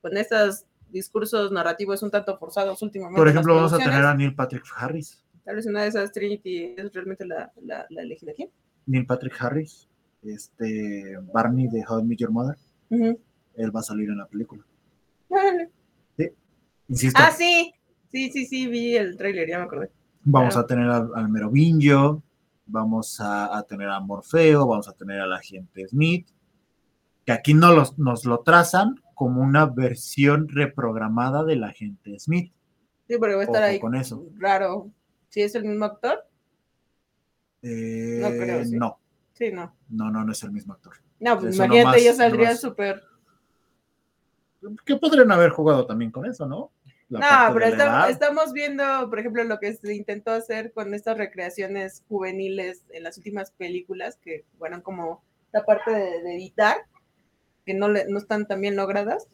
con estos discursos narrativos un tanto forzados últimamente. Por ejemplo, vamos a tener a Neil Patrick Harris. Tal vez una de esas Trinity es realmente la, la, la elegida. ¿Quién? Neil Patrick Harris, este Barney de How I Met Your Mother, él va a salir en la película. Órale. Insisto, Ah, sí. Sí, sí, sí, vi el tráiler, ya me acordé. Vamos claro. a tener al, al Merovingio, vamos a, a tener a Morfeo, vamos a tener al agente Smith, que aquí no los, nos lo trazan como una versión reprogramada del agente Smith. Sí, porque va a estar Ojo ahí con eso. raro. Si es el mismo actor, Eh, No creo, sí. no, sí, no. no, no, no es el mismo actor. No, pues Eso imagínate, nomás- yo saldría nomás. súper. Que podrían haber jugado también con eso, ¿no? No, pero estamos, viendo, por ejemplo, lo que se intentó hacer con estas recreaciones juveniles en las últimas películas, que fueron como la parte de, de editar, que no, le- no están tan bien logradas.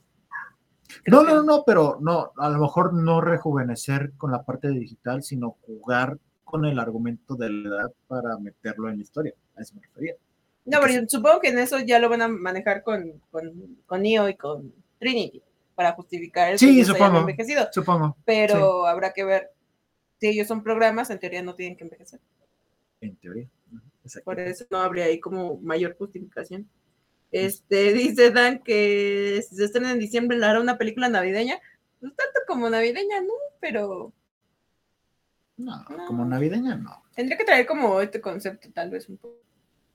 No, Creo no, que- no, no, pero no, a lo mejor no rejuvenecer con la parte digital, sino jugar con el argumento de la edad para meterlo en la historia. A eso me refería. No, pero yo supongo que en eso ya lo van a manejar con, con, con Neo y con Trinity, para justificar el Sí, que ellos hayan supongo. envejecido. Supongo, Pero habrá que ver. Si ellos son programas, en teoría no tienen que envejecer. en teoría. Por eso no habría ahí como mayor justificación. Este, dice Dan que si se estrena en diciembre, ¿le hará una película navideña? No tanto como navideña, no, pero No, No. como navideña, no. tendría que traer como este concepto, tal vez un poco.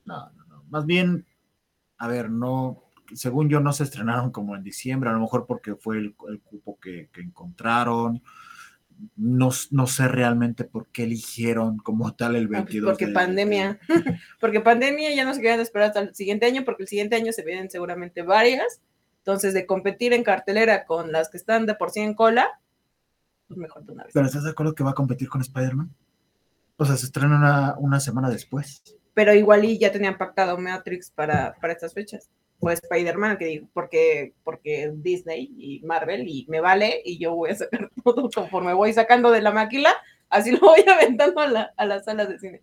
No, no, no. Más bien, a ver, no, según yo no se estrenaron como en diciembre, a lo mejor porque fue el, el cupo que, que encontraron. No, no sé realmente por qué eligieron como tal el Ah, pues 22. porque de- pandemia. porque pandemia ya no se quedan esperar hasta el siguiente año, porque el siguiente año se vienen seguramente varias. Entonces, de competir en cartelera con las que están de por sí en cola, pues mejor de una vez. Pero ¿estás de acuerdo que va a competir con Spider-Man? O sea, se estrena una, una semana después. pero igual y ya tenían pactado Matrix para, para estas fechas. O Spider-Man, que porque, porque Disney y Marvel, y me vale, y yo voy a sacar todo conforme voy sacando de la máquina, así lo voy aventando a, la, a las salas de cine.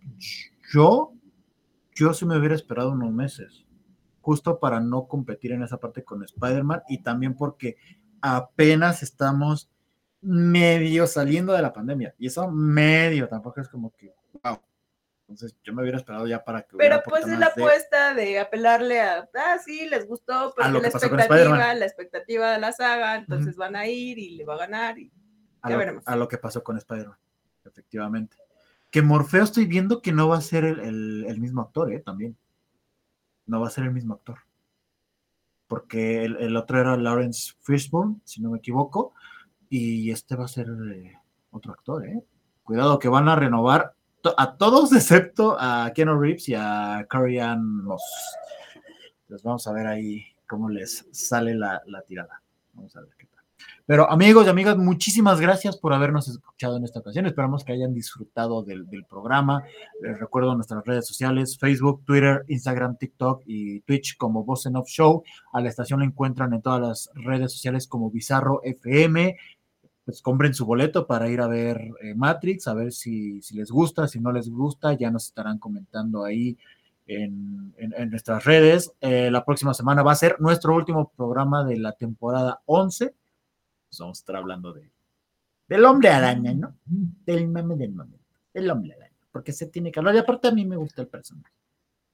Yo, yo sí me hubiera esperado unos meses, justo para no competir en esa parte con Spider-Man y también porque apenas estamos medio saliendo de la pandemia. Y eso medio, tampoco es como que, wow. Entonces yo me hubiera esperado ya para que Pero pues es la de- apuesta de apelarle a, ah, sí, les gustó, pero lo la expectativa, la expectativa de la saga, entonces van a ir y le va a ganar. Y... a, ya lo, veremos. a lo que pasó con Spider-Man, efectivamente. Que Morfeo estoy viendo que no va a ser el, el- el mismo actor, ¿eh? También. No va a ser el mismo actor. Porque el, el otro era Lawrence Fishburne, si no me equivoco, y este va a ser eh, otro actor, ¿eh? Cuidado que van a renovar a todos excepto a Keanu Reeves y a Carrie Ann Moss. Entonces vamos a ver ahí cómo les sale la, la tirada. Vamos a ver qué tal. Pero amigos y amigas, muchísimas gracias por habernos escuchado en esta ocasión. Esperamos que hayan disfrutado del, del programa. Les recuerdo nuestras redes sociales, Facebook, Twitter, Instagram, TikTok y Twitch como Voz en Off Show. A la estación la encuentran en todas las redes sociales como Bizarro FM. Pues compren su boleto para ir a ver eh, Matrix, a ver si, si les gusta, si no les gusta, ya nos estarán comentando ahí en, en- en nuestras redes. Eh, la próxima semana va a ser nuestro último programa de la temporada 11 pues vamos a estar hablando de del hombre araña, ¿no? Del mame del mame, del hombre araña, porque se tiene que hablar, y aparte a mí me gusta el personaje.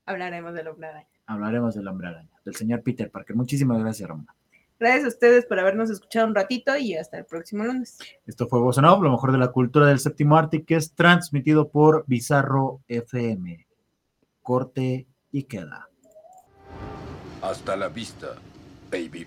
Hablaremos de lo araña. Hablaremos del hombre araña, del señor Peter Parker. Muchísimas gracias, Ramona. Gracias a ustedes por habernos escuchado un ratito y hasta el próximo lunes. Esto fue Voz lo mejor de la cultura del séptimo arte, que es transmitido por Bizarro FM. Corte y queda. Hasta la vista, baby.